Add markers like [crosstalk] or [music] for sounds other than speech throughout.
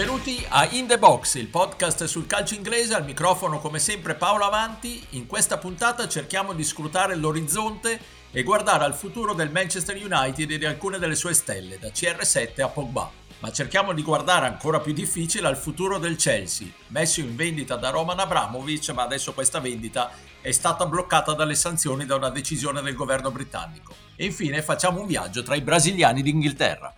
Benvenuti a In The Box, il podcast sul calcio inglese, al microfono come sempre Paolo Avanti. In questa puntata cerchiamo di scrutare l'orizzonte e guardare al futuro del Manchester United e di alcune delle sue stelle, da CR7 a Pogba. Ma cerchiamo di guardare ancora più difficile al futuro del Chelsea, messo in vendita da Roman Abramovic, ma adesso questa vendita è stata bloccata dalle sanzioni da una decisione del governo britannico. E infine facciamo un viaggio tra i brasiliani d'Inghilterra.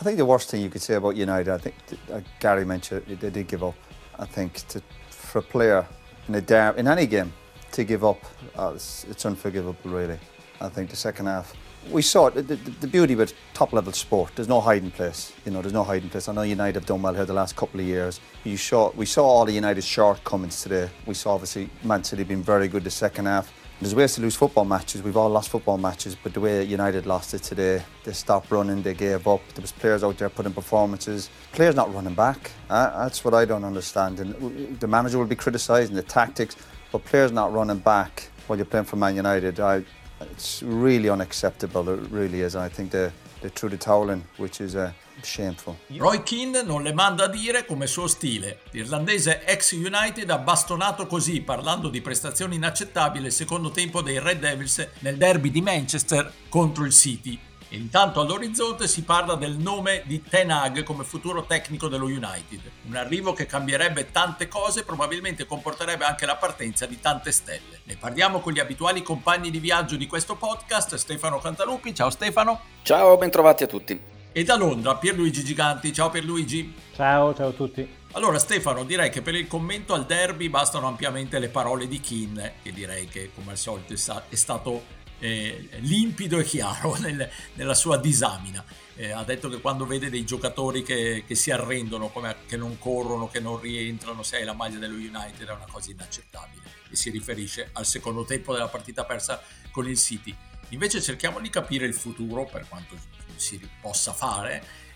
I think the worst thing you could say about United, I think uh, Gary mentioned they did give up. I think to, for a player in a der- in any game to give up, uh, it's, it's, unforgivable. Really, I think the second half we saw it. The, the, the, beauty with top level sport, there's no hiding place. You know, there's no hiding place. I know United have done well here the last couple of years. You saw we saw all the United shortcomings today. We saw obviously Man City being very good the second half. There's ways to lose football matches. We've all lost football matches, but the way United lost it today, they stopped running, they gave up. There was players out there putting performances. Players not running back. Uh, that's what I don't understand. And the manager will be criticising the tactics, but players not running back while you're playing for Man United, I, it's really unacceptable. It really is. I think they they threw the towel in, which is uh, shameful. Roy Keane non le manda a dire come suo stile. L'irlandese ex United ha bastonato così, parlando di prestazioni inaccettabili, il secondo tempo dei Red Devils nel derby di Manchester contro il City. E intanto all'orizzonte si parla del nome di Ten Hag come futuro tecnico dello United. Un arrivo che cambierebbe tante cose e probabilmente comporterebbe anche la partenza di tante stelle. Ne parliamo con gli abituali compagni di viaggio di questo podcast, Stefano Cantalupi. Ciao Stefano. Ciao, bentrovati a tutti. E da Londra Pierluigi Giganti. Ciao Pierluigi. Ciao, ciao a tutti. Allora Stefano, direi che per il commento al derby bastano ampiamente le parole di Keane, che direi che come al solito è stato eh, limpido e chiaro [laughs] nel, nella sua disamina. Eh, ha detto che quando vede dei giocatori che, che si arrendono, come, che non corrono, che non rientrano, se hai la maglia dello United è una cosa inaccettabile e si riferisce al secondo tempo della partita persa con il City. Invece cerchiamo di capire il futuro per quanto si possa fare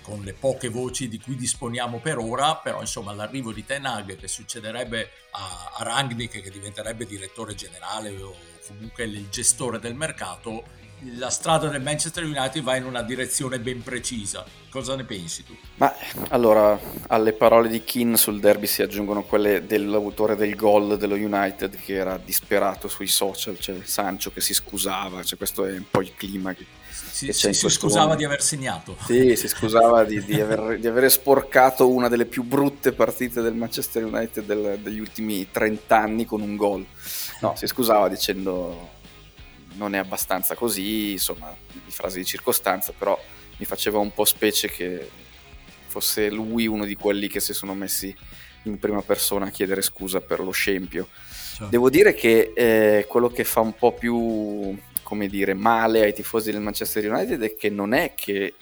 con le poche voci di cui disponiamo per ora, però insomma l'arrivo di Ten Hag che succederebbe a, a Rangnick che diventerebbe direttore generale o comunque il gestore del mercato, la strada del Manchester United va in una direzione ben precisa. Cosa ne pensi tu? Ma allora, alle parole di Keane sul derby si aggiungono quelle dell'autore del gol dello United che era disperato sui social, cioè Sancho che si scusava, cioè questo è un po' il clima che si, si, si scusava momento. di aver segnato. Sì, si scusava di, di, aver, di aver sporcato una delle più brutte partite del Manchester United del, degli ultimi 30 anni con un gol. No, si scusava dicendo non è abbastanza così, insomma, di frasi di circostanza, però mi faceva un po' specie che fosse lui uno di quelli che si sono messi in prima persona a chiedere scusa per lo scempio. Certo. Devo dire che eh, quello che fa un po' più, come dire, male ai tifosi del Manchester United è che non è che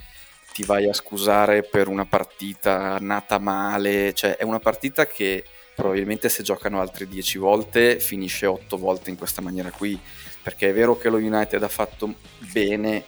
ti vai a scusare per una partita nata male, cioè è una partita che probabilmente se giocano altre 10 volte finisce 8 volte in questa maniera qui, perché è vero che lo United ha fatto bene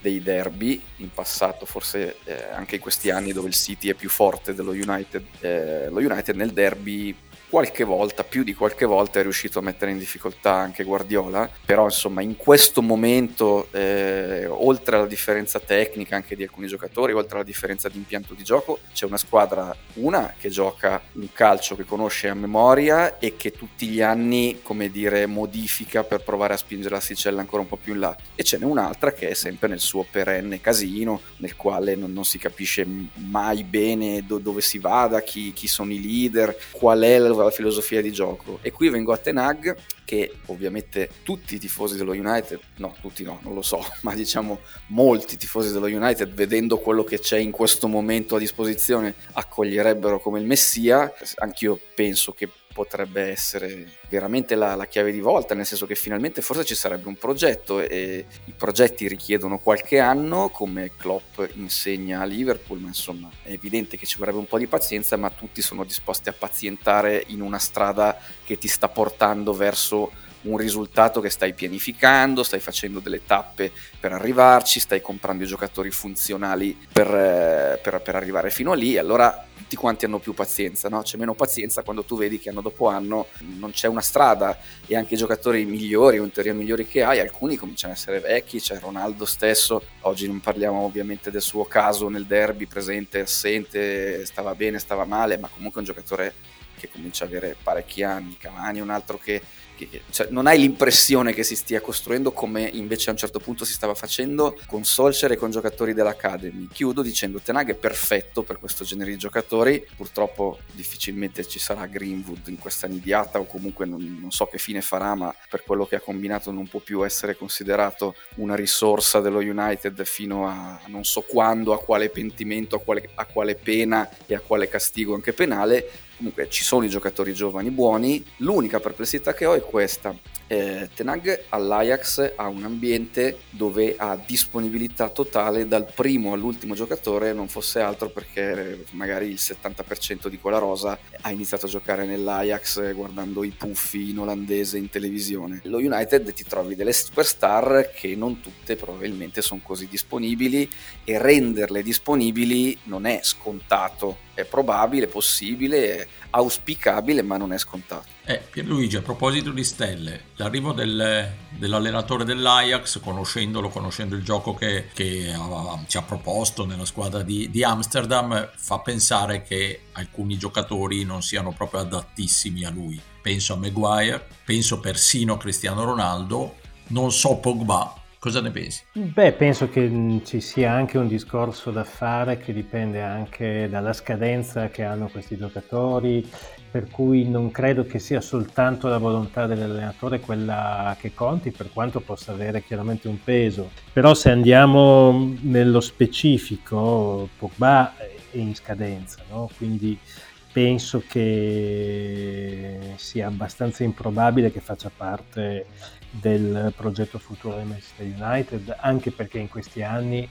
dei derby in passato, forse eh, anche in questi anni dove il City è più forte dello United, eh, lo United nel derby qualche volta, più di qualche volta, è riuscito a mettere in difficoltà anche Guardiola, però insomma in questo momento, eh, oltre alla differenza tecnica anche di alcuni giocatori, oltre alla differenza di impianto di gioco, c'è una squadra, una che gioca un calcio che conosce a memoria e che tutti gli anni, come dire, modifica per provare a spingere la Sicella ancora un po' più in là, e ce n'è un'altra che è sempre nel suo perenne casino, nel quale non, non si capisce mai bene do, dove si vada, chi, chi sono i leader, qual è la la filosofia di gioco. E qui vengo a Tenag, che ovviamente tutti i tifosi dello United, no, tutti no, non lo so, [laughs] ma diciamo molti tifosi dello United, vedendo quello che c'è in questo momento a disposizione, accoglierebbero come il messia. Anch'io penso che potrebbe essere veramente la, la, chiave di volta, nel senso che finalmente forse ci sarebbe un progetto e i progetti richiedono qualche anno, come Klopp insegna a Liverpool, ma insomma è evidente che ci vorrebbe un po' di pazienza, ma tutti sono disposti a pazientare in una strada che ti sta portando verso un risultato che stai pianificando, stai facendo delle tappe per arrivarci, stai comprando i giocatori funzionali per, eh, per, per arrivare fino a lì, allora tutti quanti hanno più pazienza, no? c'è meno pazienza quando tu vedi che anno dopo anno non c'è una strada e anche i giocatori migliori o in teoria migliori che hai, alcuni cominciano a essere vecchi, c'è Ronaldo stesso, oggi non parliamo ovviamente del suo caso nel derby, presente, assente, stava bene, stava male, ma comunque è un giocatore che comincia a avere parecchi anni, Cavani è un altro che cioè, non hai l'impressione che si stia costruendo come invece a un certo punto si stava facendo con Solskjaer e con giocatori dell'Academy. Chiudo dicendo Tenag è perfetto per questo genere di giocatori, purtroppo difficilmente ci sarà Greenwood in questa nidiata o comunque non, non so che fine farà, ma per quello che ha combinato non può più essere considerato una risorsa dello United fino a non so quando, a quale pentimento, a quale, a quale pena e a quale castigo anche penale. Comunque ci sono i giocatori giovani buoni, l'unica perplessità che ho è questa. Eh, Tenag all'Ajax ha un ambiente dove ha disponibilità totale dal primo all'ultimo giocatore, non fosse altro perché magari il 70% di quella rosa ha iniziato a giocare nell'Ajax guardando i puffi in olandese in televisione. Lo United ti trovi delle superstar che non tutte probabilmente sono così disponibili e renderle disponibili non è scontato è probabile, possibile, auspicabile, ma non è scontato. Eh, Pierluigi, a proposito di stelle, l'arrivo del, dell'allenatore dell'Ajax, conoscendolo, conoscendo il gioco che, che ha, ci ha proposto nella squadra di, di, Amsterdam, fa pensare che alcuni giocatori non siano proprio adattissimi a lui. Penso a Maguire, penso persino a Cristiano Ronaldo, non so Pogba, Cosa ne pensi? Beh, penso che mm, ci sia anche un discorso da fare che dipende anche dalla scadenza che hanno questi giocatori, per cui non credo che sia soltanto la volontà dell'allenatore quella che conti, per quanto possa avere chiaramente un peso. Però se andiamo nello specifico, Pogba è in scadenza, no? quindi penso che sia abbastanza improbabile che faccia parte del progetto futuro del Manchester United, anche perché in questi anni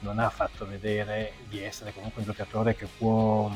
non ha fatto vedere di essere comunque un giocatore che può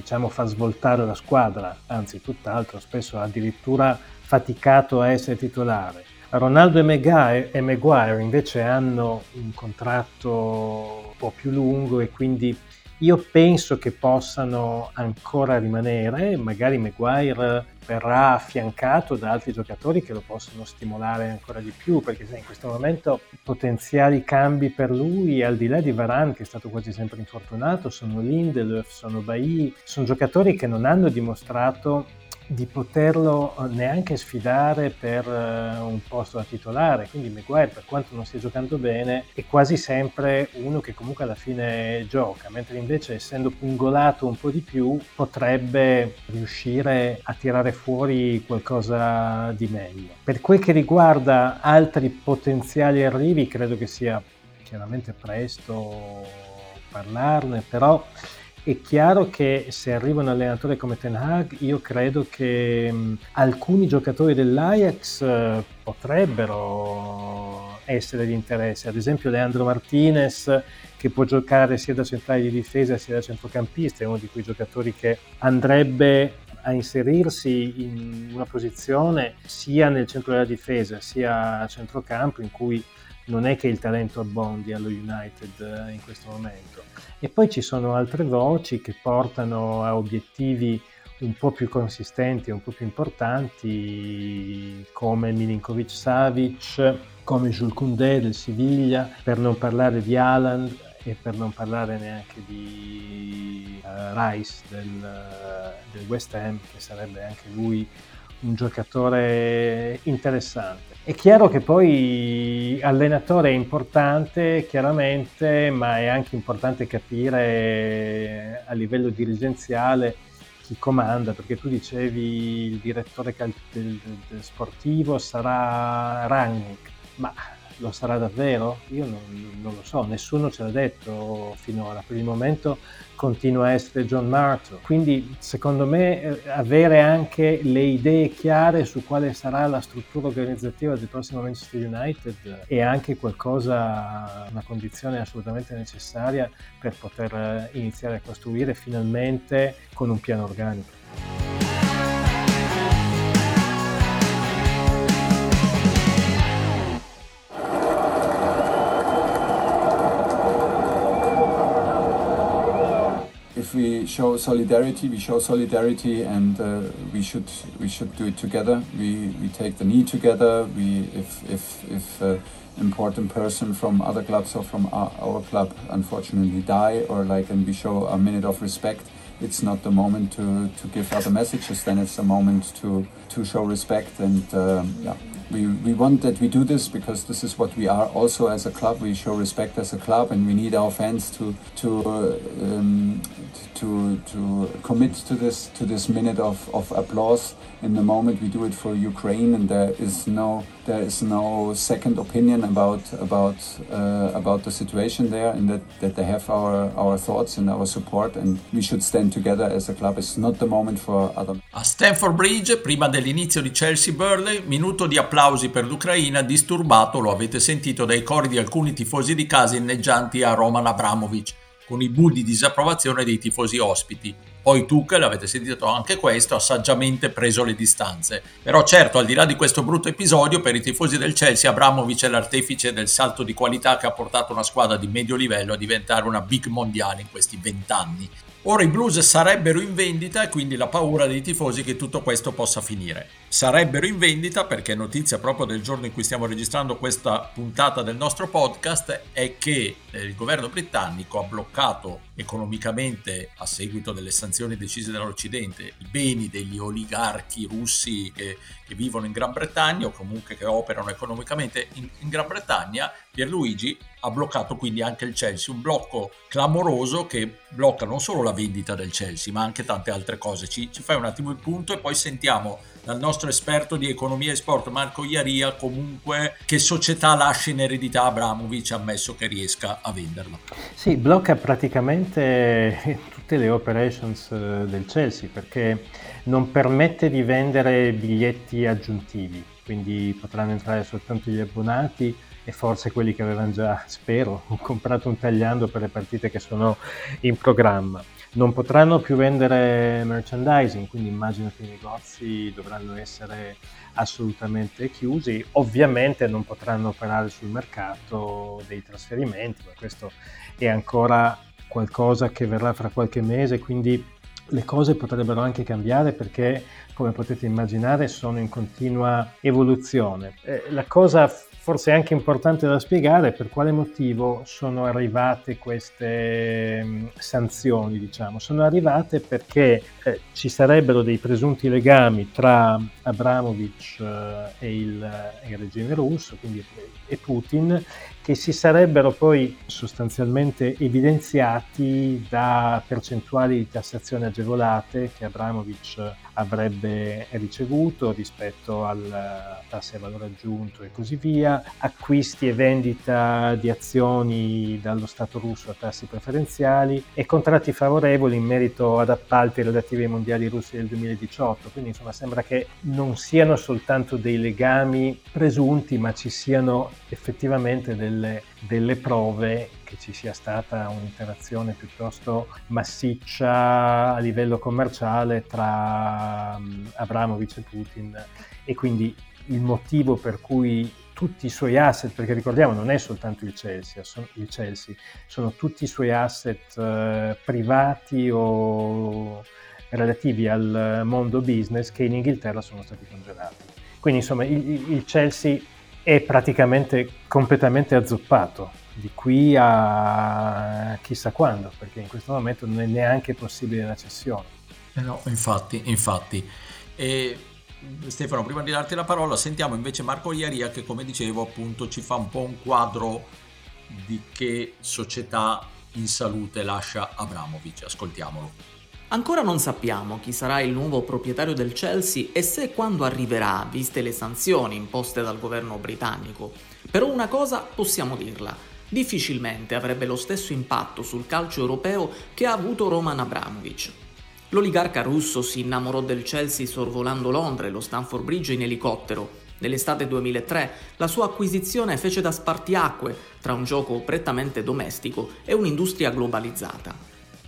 diciamo far svoltare la squadra, anzi tutt'altro, spesso ha addirittura faticato a essere titolare. Ronaldo e Maguire invece hanno un contratto un po' più lungo e quindi io penso che possano ancora rimanere, magari Maguire verrà affiancato da altri giocatori che lo possono stimolare ancora di più, perché in questo momento potenziali cambi per lui, al di là di Varane che è stato quasi sempre infortunato, sono Lindelöf, sono Bailly, sono giocatori che non hanno dimostrato di poterlo eh, neanche sfidare per eh, un posto da titolare. Quindi Maguire, per quanto non stia giocando bene, è quasi sempre uno che comunque alla fine gioca, mentre invece essendo pungolato un po' di più potrebbe riuscire a tirare fuori qualcosa di meglio. Per quel che riguarda altri potenziali arrivi, credo che sia chiaramente presto parlarne, però è chiaro che se arriva un allenatore come Ten Hag, io credo che mh, alcuni giocatori dell'Ajax uh, potrebbero essere di interesse, ad esempio Leandro Martinez che può giocare sia da centrale di difesa sia da centrocampista, è uno di quei giocatori che andrebbe a inserirsi in una posizione sia nel centro della difesa sia a centrocampo in cui non è che il talento abbondi allo United eh, in questo momento. E poi ci sono altre voci che portano a obiettivi un po' più consistenti, un po' più importanti, come Milinkovic Savic, come Jules Koundé del Siviglia, per non parlare di Haaland e per non parlare neanche di uh, Rice del, uh, del West Ham, che sarebbe anche lui un giocatore interessante. È chiaro che poi allenatore è importante, chiaramente, ma è anche importante capire a livello dirigenziale chi comanda, perché tu dicevi il direttore del, del, del sportivo sarà Rangnick, ma lo sarà davvero? Io non, non, lo so, nessuno ce l'ha detto finora. Per il momento continua a essere John Martin. Quindi, secondo me, eh, avere anche le idee chiare su quale sarà la struttura organizzativa del prossimo Manchester United è anche qualcosa, una condizione assolutamente necessaria per poter eh, iniziare a costruire finalmente con un piano organico. We show solidarity. We show solidarity, and uh, we should we should do it together. We we take the knee together. We if if if. Uh, important person from other clubs or from our, our, club unfortunately die or like and we show a minute of respect it's not the moment to, to give other messages then it's the moment to to show respect and um, yeah we, we want that we do this because this is what we are also as a club. We show respect as a club, and we need our fans to to uh, um, to to commit to this to this minute of, of applause in the moment. We do it for Ukraine, and there is no there is no second opinion about about uh, about the situation there, and that, that they have our our thoughts and our support, and we should stand together as a club. It's not the moment for other. A Stanford Bridge, prima dell'inizio di Chelsea Burley, minuto di applausi per l'Ucraina, disturbato, lo avete sentito, dai cori di alcuni tifosi di casa inneggianti a Roman Abramovic, con i bu di disapprovazione dei tifosi ospiti. Poi Tuchel, avete sentito anche questo, ha saggiamente preso le distanze. Però certo, al di là di questo brutto episodio, per i tifosi del Chelsea Abramovic è l'artefice del salto di qualità che ha portato una squadra di medio livello a diventare una big mondiale in questi vent'anni. Ora i Blues sarebbero in vendita e quindi la paura dei tifosi che tutto questo possa finire. Sarebbero in vendita perché notizia proprio del giorno in cui stiamo registrando questa puntata del nostro podcast è che eh, il governo britannico ha bloccato economicamente a seguito delle sanzioni decise dall'Occidente i beni degli oligarchi russi che, che vivono in Gran Bretagna o comunque che operano economicamente in, in Gran Bretagna. Pierluigi ha bloccato quindi anche il Chelsea, un blocco clamoroso che blocca non solo la vendita del Chelsea ma anche tante altre cose. Ci, ci fai un attimo il punto e poi sentiamo dal nostro esperto di economia e sport Marco Iaria comunque che società lascia in eredità Abramovic ammesso che riesca a venderla. Sì, blocca praticamente tutte le operations eh, del Chelsea perché non permette di vendere biglietti aggiuntivi, quindi potranno entrare soltanto gli abbonati e forse quelli che avevano già, spero, [laughs] comprato un tagliando per le partite che sono in programma. Non potranno più vendere merchandising, quindi immagino che i negozi dovranno essere assolutamente chiusi. Ovviamente non potranno operare sul mercato dei trasferimenti, ma questo è ancora qualcosa che verrà fra qualche mese, quindi le cose potrebbero anche cambiare perché, come potete immaginare, sono in continua evoluzione. Eh, la cosa forse è anche importante da spiegare per quale motivo sono arrivate queste mm, sanzioni, diciamo. Sono arrivate perché eh, ci sarebbero dei presunti legami tra Abramovic eh, e, il, il, regime russo, quindi e Putin, che si sarebbero poi sostanzialmente evidenziati da percentuali di tassazione agevolate che Abramovic avrebbe ricevuto rispetto al tasse a valore aggiunto e così via, acquisti e vendita di azioni dallo Stato russo a tassi preferenziali e contratti favorevoli in merito ad appalti relativi ai mondiali russi del 2018. Quindi insomma sembra che non siano soltanto dei legami presunti, ma ci siano effettivamente delle, delle prove che ci sia stata un'interazione piuttosto massiccia a livello commerciale tra mm, Abramovic e Putin e quindi il motivo per cui tutti i suoi asset, perché ricordiamo non è soltanto il Chelsea, il Chelsea sono tutti i suoi asset eh, privati o relativi al mondo business che in Inghilterra sono stati congelati. Quindi insomma il, il Chelsea è praticamente completamente azzoppato di qui a chissà quando, perché in questo momento non è neanche possibile la cessione. Eh no, infatti, infatti. E Stefano, prima di darti la parola, sentiamo invece Marco Iaria che come dicevo appunto ci fa un po' un quadro di che società in salute lascia Abramovic. Ascoltiamolo. Ancora non sappiamo chi sarà il nuovo proprietario del Chelsea e se e quando arriverà, viste le sanzioni imposte dal governo britannico. Però una cosa possiamo dirla, difficilmente avrebbe lo stesso impatto sul calcio europeo che ha avuto Roman Abramovic. L'oligarca russo si innamorò del Chelsea sorvolando Londra e lo Stamford Bridge in elicottero. Nell'estate 2003 la sua acquisizione fece da spartiacque tra un gioco prettamente domestico e un'industria globalizzata.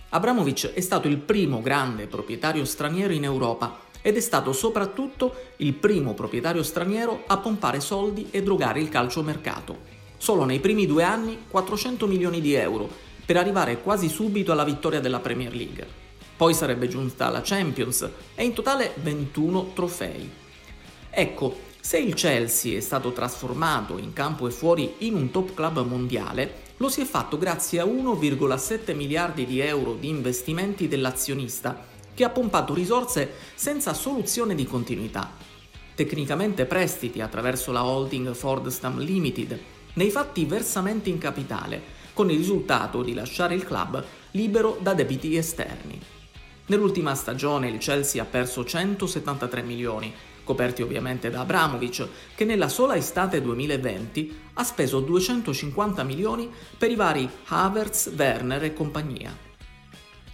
Abramovic è stato il primo grande proprietario straniero in Europa ed è stato soprattutto il primo proprietario straniero a pompare soldi e drogare il calciomercato. Solo nei primi due anni 400 milioni di euro, per arrivare quasi subito alla vittoria della Premier League. poi sarebbe giunta la Champions e in totale 21 trofei. Ecco, se il Chelsea è stato trasformato in campo e fuori in un top club mondiale, lo si è fatto grazie a 1,7 miliardi di euro di investimenti dell'azionista, che ha pompato risorse senza soluzione di continuità. Tecnicamente prestiti attraverso la holding Fordstam Limited, nei fatti versamenti in capitale, con il risultato di lasciare il club libero da debiti esterni. Nell'ultima stagione il Chelsea ha perso 173 milioni, coperti ovviamente da Abramovic, che nella sola estate 2020 ha speso 250 milioni per i vari Havertz, Werner e compagnia.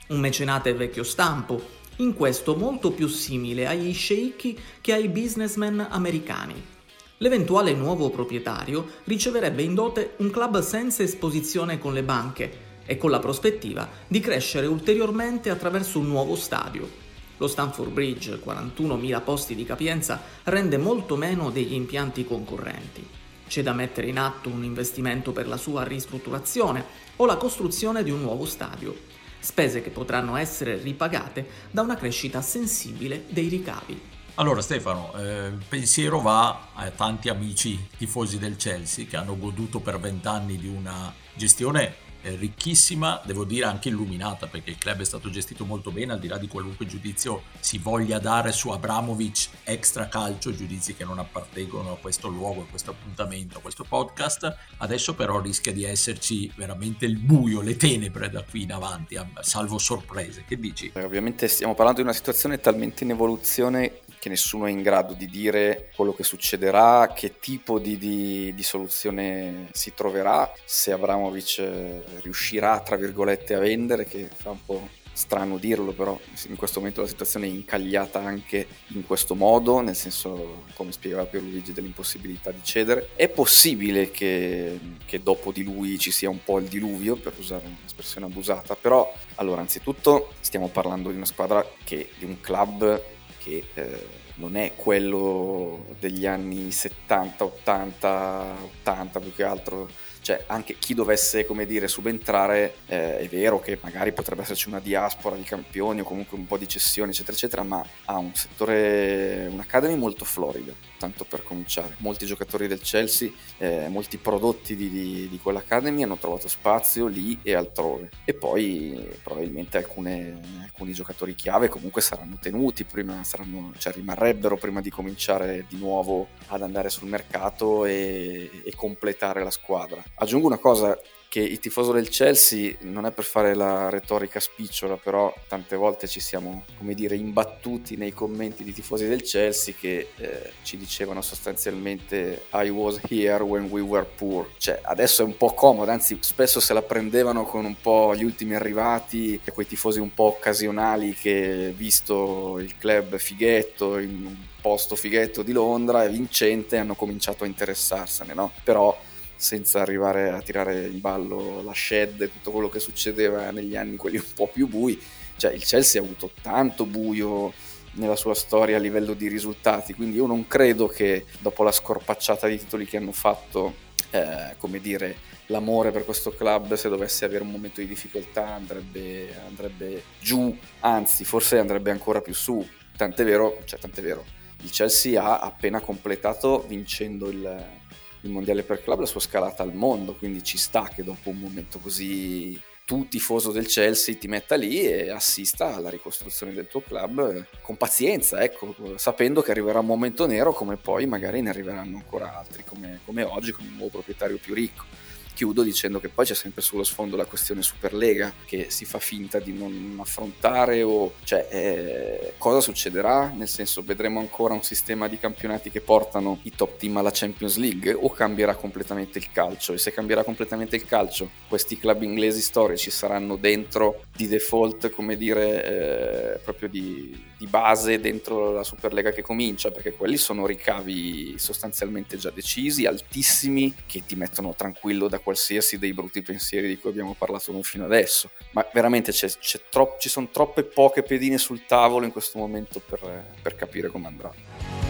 Un mecenate vecchio stampo, in questo molto più simile agli sceicchi che ai businessmen americani. L'eventuale nuovo proprietario riceverebbe in dote un club senza esposizione con le banche e con la prospettiva di crescere ulteriormente attraverso un nuovo stadio, lo Stanford Bridge, 41.000 posti di capienza, rende molto meno degli impianti concorrenti. C'è da mettere in atto un investimento per la sua ristrutturazione o la costruzione di un nuovo stadio, spese che potranno essere ripagate da una crescita sensibile dei ricavi. Allora Stefano, eh, il pensiero va a tanti amici tifosi del Chelsea che hanno goduto per vent'anni di una gestione ricchissima, devo dire anche illuminata, perché il club è stato gestito molto bene, al di là di qualunque giudizio si voglia dare su Abramovic extra calcio, giudizi che non appartengono a questo luogo, a questo appuntamento, a questo podcast. Adesso però rischia di esserci veramente il buio, le tenebre da qui in avanti, salvo sorprese. Che dici? Ovviamente stiamo parlando di una situazione talmente in evoluzione che nessuno è in grado di dire quello che succederà, che tipo di, di, di soluzione si troverà, se Abramovic eh, riuscirà, tra virgolette, a vendere, che fa un po' strano dirlo, però in questo momento la situazione è incagliata anche in questo modo, nel senso, come spiegava Pierluigi, dell'impossibilità di cedere. È possibile che, che, dopo di lui ci sia un po' il diluvio, per usare un'espressione abusata, però, allora, anzitutto stiamo parlando di una squadra che, di un club che eh, non è quello degli anni 70, 80, 80 più che altro cioè anche chi dovesse come dire subentrare eh, è vero che magari potrebbe esserci una diaspora di campioni o comunque un po' di cessioni eccetera eccetera ma ha un settore un'academy molto florida tanto per cominciare. Molti giocatori del Chelsea eh, molti prodotti di, di, di quell'academy hanno trovato spazio lì e altrove. E poi probabilmente alcune, alcuni giocatori chiave comunque saranno tenuti prima saranno, cioè rimarrebbero prima di cominciare di nuovo ad andare sul mercato e, e completare la squadra Aggiungo una cosa che il tifoso del Chelsea non è per fare la retorica spicciola, però tante volte ci siamo, come dire, imbattuti nei commenti di tifosi del Chelsea che eh, ci dicevano sostanzialmente I was here when we were poor. Cioè, adesso è un po' comodo, anzi spesso se la prendevano con un po' gli ultimi arrivati e quei tifosi un po' occasionali che visto il club fighetto in un posto fighetto di Londra e vincente hanno cominciato a interessarsene, no? Però senza arrivare a tirare in ballo la shed e tutto quello che succedeva negli anni quelli un po' più bui. Cioè il Chelsea ha avuto tanto buio nella sua storia a livello di risultati, quindi io non credo che dopo la scorpacciata di titoli che hanno fatto, eh, come dire, l'amore per questo club se dovesse avere un momento di difficoltà andrebbe, andrebbe giù, anzi forse andrebbe ancora più su. Tant'è vero, cioè tant'è vero, il Chelsea ha appena completato vincendo il, il mondiale per club la sua scalata al mondo, quindi ci sta che dopo un momento così tu tifoso del Chelsea ti metta lì e assista alla ricostruzione del tuo club con pazienza, ecco, sapendo che arriverà un momento nero come poi magari ne arriveranno ancora altri come, come oggi con un nuovo proprietario più ricco chiudo dicendo che poi c'è sempre sullo sfondo la questione Superlega che si fa finta di non affrontare o cioè eh, cosa succederà? Nel senso vedremo ancora un sistema di campionati che portano i top team alla Champions League o cambierà completamente il calcio? E se cambierà completamente il calcio, questi club inglesi storici saranno dentro di default, come dire, eh, proprio di, di base dentro la Superlega che comincia, perché quelli sono ricavi sostanzialmente già decisi, altissimi, che ti mettono tranquillo da qualsiasi dei brutti pensieri di cui abbiamo parlato fino adesso. Ma veramente c'è, c'è tro- ci sono troppe poche pedine sul tavolo in questo momento per, per capire come andrà.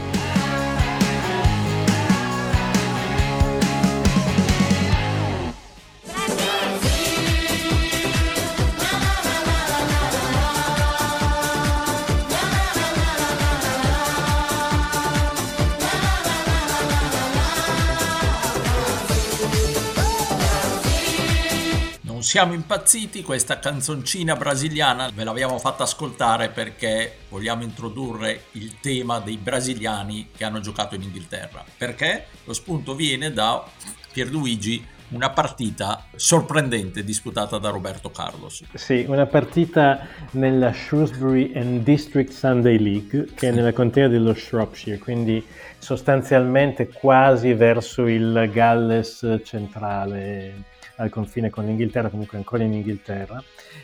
Siamo impazziti, questa canzoncina brasiliana ve l'abbiamo fatta ascoltare perché vogliamo introdurre il tema dei brasiliani che hanno giocato in Inghilterra. Perché lo spunto viene da Pierluigi una partita sorprendente disputata da Roberto Carlos. Sì, una partita nella Shrewsbury and District Sunday League, che è nella contea dello Shropshire, quindi sostanzialmente quasi verso il Galles centrale al confine con l'Inghilterra, comunque ancora in Inghilterra.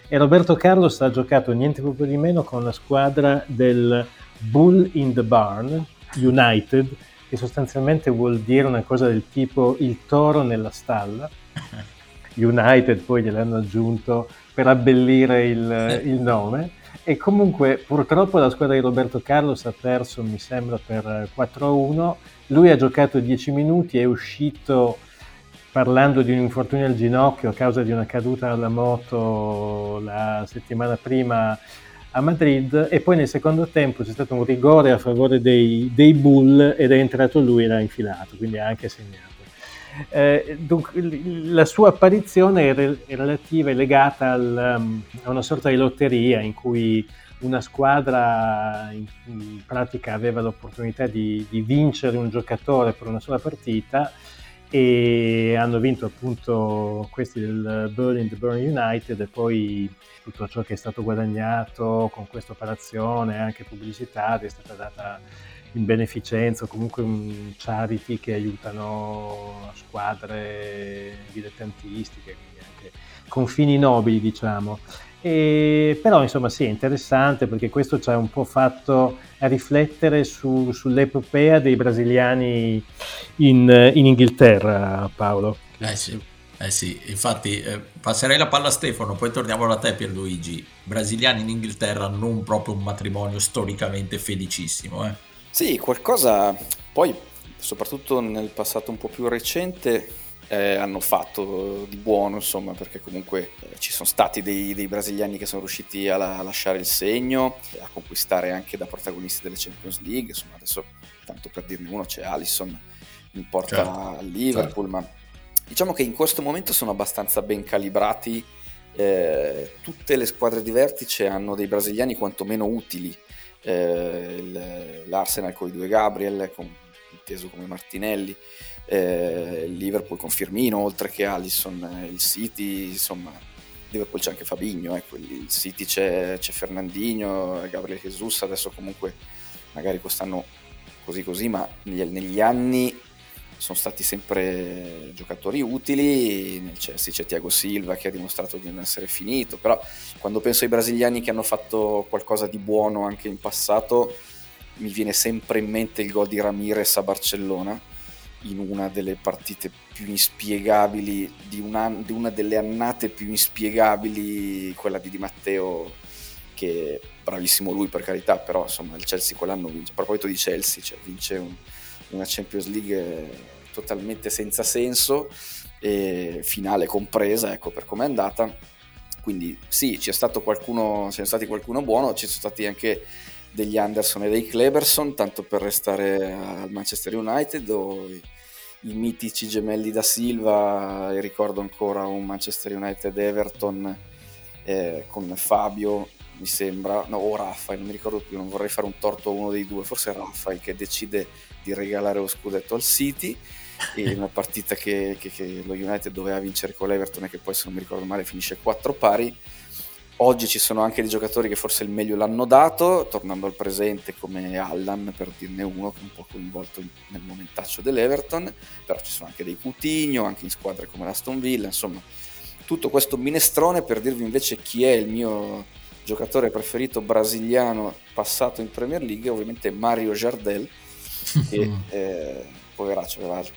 E Roberto Carlos ha giocato niente proprio di meno con la squadra del Bull in the Barn United, che sostanzialmente vuol dire una cosa del tipo il toro nella stalla. [laughs] United poi gliel'hanno aggiunto per abbellire il, il nome. E comunque purtroppo la squadra di Roberto Carlos ha perso, mi sembra, per 4-1. Lui ha giocato 10 minuti, è uscito parlando di un infortunio al ginocchio a causa di una caduta alla moto la settimana prima a Madrid e poi nel secondo tempo c'è stato un rigore a favore dei, dei Bull ed è entrato lui e l'ha infilato, quindi ha anche segnato. Eh, dunque, la sua apparizione è, re- è relativa, è legata al, um, a una sorta di lotteria in cui una squadra in, in pratica aveva l'opportunità di, di vincere un giocatore per una sola partita e hanno vinto appunto questi del Berlin the Burn United e poi tutto ciò che è stato guadagnato con questa operazione anche pubblicitaria è stata data in beneficenza comunque un charity che aiutano squadre dilettantistiche quindi anche con fini nobili diciamo e, però insomma sì, è interessante perché questo ci ha un po' fatto riflettere su, sull'epopea dei brasiliani in, in, Inghilterra, Paolo. Eh sì, eh sì. infatti eh, passerei la palla a Stefano, poi torniamo da te Pierluigi. Brasiliani in Inghilterra non proprio un matrimonio storicamente felicissimo. Eh. Sì, qualcosa, poi soprattutto nel passato un po' più recente eh, hanno fatto di buono, insomma, perché comunque eh, ci sono stati dei, dei, brasiliani che sono riusciti a, la, a, lasciare il segno, a conquistare anche da protagonisti delle Champions League, insomma, adesso tanto per dirne uno c'è Alisson in porta certo, a Liverpool, certo. ma diciamo che in questo momento sono abbastanza ben calibrati, eh, tutte le squadre di vertice hanno dei brasiliani quantomeno utili, eh, l'Arsenal con i due Gabriel, con, inteso come Martinelli, eh, Liverpool con Firmino, oltre che Allison, eh, il City, insomma, Liverpool c'è anche Fabigno, ecco, il City c'è, c'è Fernandino, Gabriel Jesus, adesso comunque magari quest'anno così così, ma negli, negli anni sono stati sempre giocatori utili, nel Chelsea c'è Thiago Silva che ha dimostrato di non essere finito, però quando penso ai brasiliani che hanno fatto qualcosa di buono anche in passato, mi viene sempre in mente il gol di Ramirez a Barcellona, in una delle partite più inspiegabili, di una, di una delle annate più inspiegabili, quella di Di Matteo, che bravissimo lui per carità, però insomma il Chelsea quell'anno vince, a proposito di Chelsea, cioè, vince un, una Champions League totalmente senza senso, finale compresa, ecco per com'è andata. Quindi sì, c'è stato qualcuno, c'è stato qualcuno buono, ci sono stati anche degli Anderson e dei Cleberson, tanto per restare al Manchester United o i mitici gemelli da Silva, e ricordo ancora un Manchester United Everton eh, con Fabio, mi sembra, no, o Raffaele, non mi ricordo più, non vorrei fare un torto a uno dei due, forse Raffaele che decide di regalare lo scudetto al City e [laughs] una partita che, che, che lo United doveva vincere con l'Everton e che poi se non mi ricordo male finisce quattro pari Oggi ci sono anche dei giocatori che forse il meglio l'hanno dato, tornando al presente come Allan per dirne uno che è un po' coinvolto nel momentaccio dell'Everton, però ci sono anche dei Coutinho, anche in squadre come l'Aston Villa, insomma tutto questo minestrone per dirvi invece chi è il mio giocatore preferito brasiliano passato in Premier League, ovviamente Mario Jardel, [laughs] che eh, poveraccio aveva,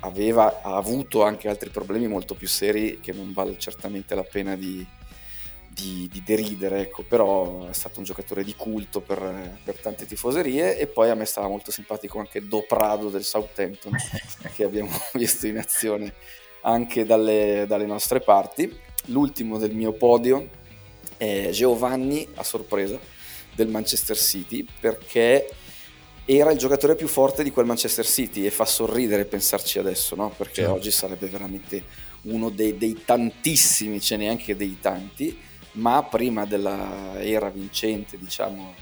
aveva, ha avuto anche altri problemi molto più seri che non vale certamente la pena di di, di, deridere, ecco, però è stato un giocatore di culto per, per, tante tifoserie e poi a me stava molto simpatico anche Do Prado del Southampton [laughs] che abbiamo [laughs] visto in azione anche dalle, dalle nostre parti. L'ultimo del mio podio è Giovanni, a sorpresa, del Manchester City perché era il giocatore più forte di quel Manchester City e fa sorridere pensarci adesso, no? perché certo. oggi sarebbe veramente uno dei, dei tantissimi, ce n'è anche dei tanti, ma prima della era vincente, diciamo,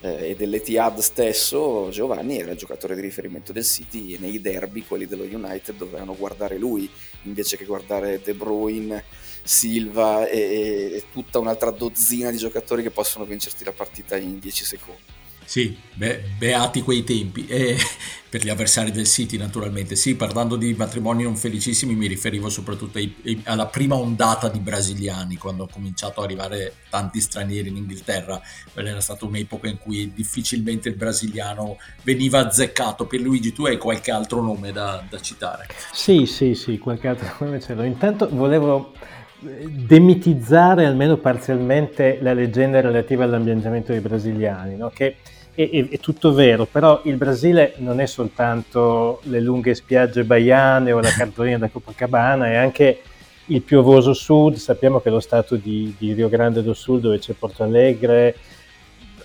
eh, e dell'Etihad stesso, Giovanni era il giocatore di riferimento del City e nei derby, quelli dello United, dovevano guardare lui invece che guardare De Bruyne, Silva e, e tutta un'altra dozzina di giocatori che possono vincerti la partita in 10 secondi. Sì, be- beati quei tempi. E [laughs] per gli avversari del City, naturalmente. Sì, parlando di matrimoni non felicissimi, mi riferivo soprattutto ai, ai, alla prima ondata di brasiliani, quando ho cominciato ad arrivare tanti stranieri in Inghilterra. Quella era stata un'epoca in cui difficilmente il brasiliano veniva azzeccato. Per Luigi, tu hai qualche altro nome da, da citare? Sì, sì, sì, qualche altro [laughs] nome ce l'ho. Intanto volevo eh, demitizzare almeno parzialmente la leggenda relativa all'ambientamento dei brasiliani, no? che è, è, tutto vero, però il Brasile non è soltanto le lunghe spiagge baiane o la cartolina da Copacabana, è anche il piovoso sud, sappiamo che lo stato di, di Rio Grande do Sul dove c'è Porto Alegre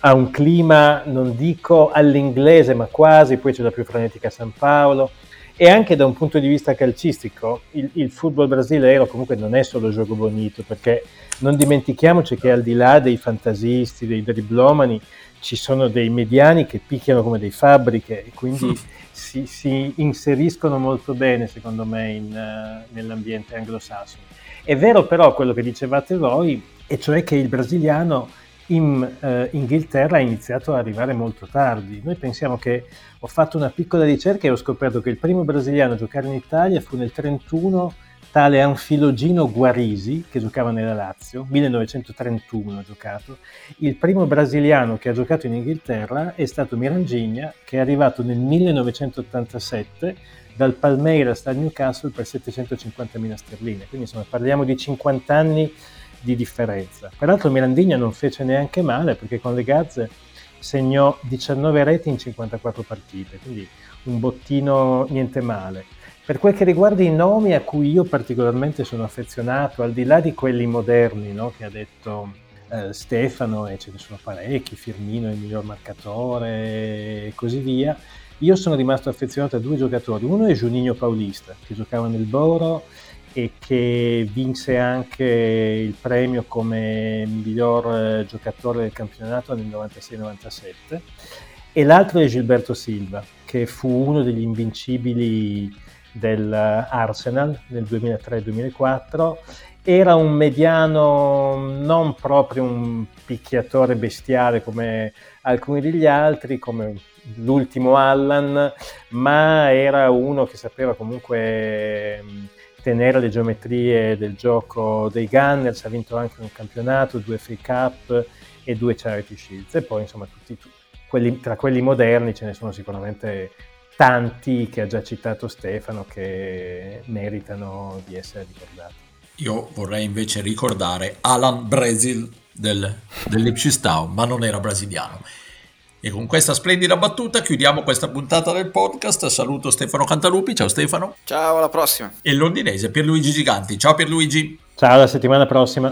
ha un clima, non dico all'inglese, ma quasi, poi c'è la più frenetica San Paolo, e anche da un punto di vista calcistico il, il football brasileiro comunque non è solo gioco bonito, perché non dimentichiamoci che al di là dei fantasisti, dei driblomani, ci sono dei mediani che picchiano come dei fabbriche e quindi si, si, inseriscono molto bene, secondo me, in, uh, nell'ambiente anglosassone. È vero però quello che dicevate voi, e cioè che il brasiliano in uh, Inghilterra ha iniziato ad arrivare molto tardi. Noi pensiamo che ho fatto una piccola ricerca e ho scoperto che il primo brasiliano a giocare in Italia fu nel 1931 tale Anfilogino Guarisi, che giocava nella Lazio, 1931 ha giocato. Il primo brasiliano che ha giocato in Inghilterra è stato Mirangigna, che è arrivato nel 1987 dal Palmeiras al Newcastle per 750.000 sterline. Quindi insomma parliamo di 50 anni di differenza. Peraltro Mirandigna non fece neanche male perché con le Gazze segnò 19 reti in 54 partite, quindi un bottino niente male. Per quel che riguarda i nomi a cui io particolarmente sono affezionato, al di là di quelli moderni no, che ha detto eh, Stefano, e ce ne sono parecchi, Firmino è il miglior marcatore e così via, io sono rimasto affezionato a due giocatori. Uno è Juninho Paulista, che giocava nel Boro e che vinse anche il premio come miglior eh, giocatore del campionato nel 96-97 e l'altro è Gilberto Silva, che fu uno degli invincibili dell'Arsenal nel 2003-2004. Era un mediano, non proprio un picchiatore bestiale come alcuni degli altri, come l'ultimo Allan, ma era uno che sapeva comunque tenere le geometrie del gioco dei Gunners, ha vinto anche un campionato, due Free Cup e due Charity Shields. E poi, insomma, tutti, quelli, tra quelli moderni ce ne sono sicuramente tanti che ha già citato Stefano che meritano di essere ricordati. Io vorrei invece ricordare Alan Brazil del, dell'Ipsis Town, ma non era brasiliano. E con questa splendida battuta chiudiamo questa puntata del podcast. Saluto Stefano Cantalupi, ciao Stefano. Ciao, alla prossima. E il londinese Pierluigi Giganti. Ciao Pierluigi. Ciao, alla settimana prossima.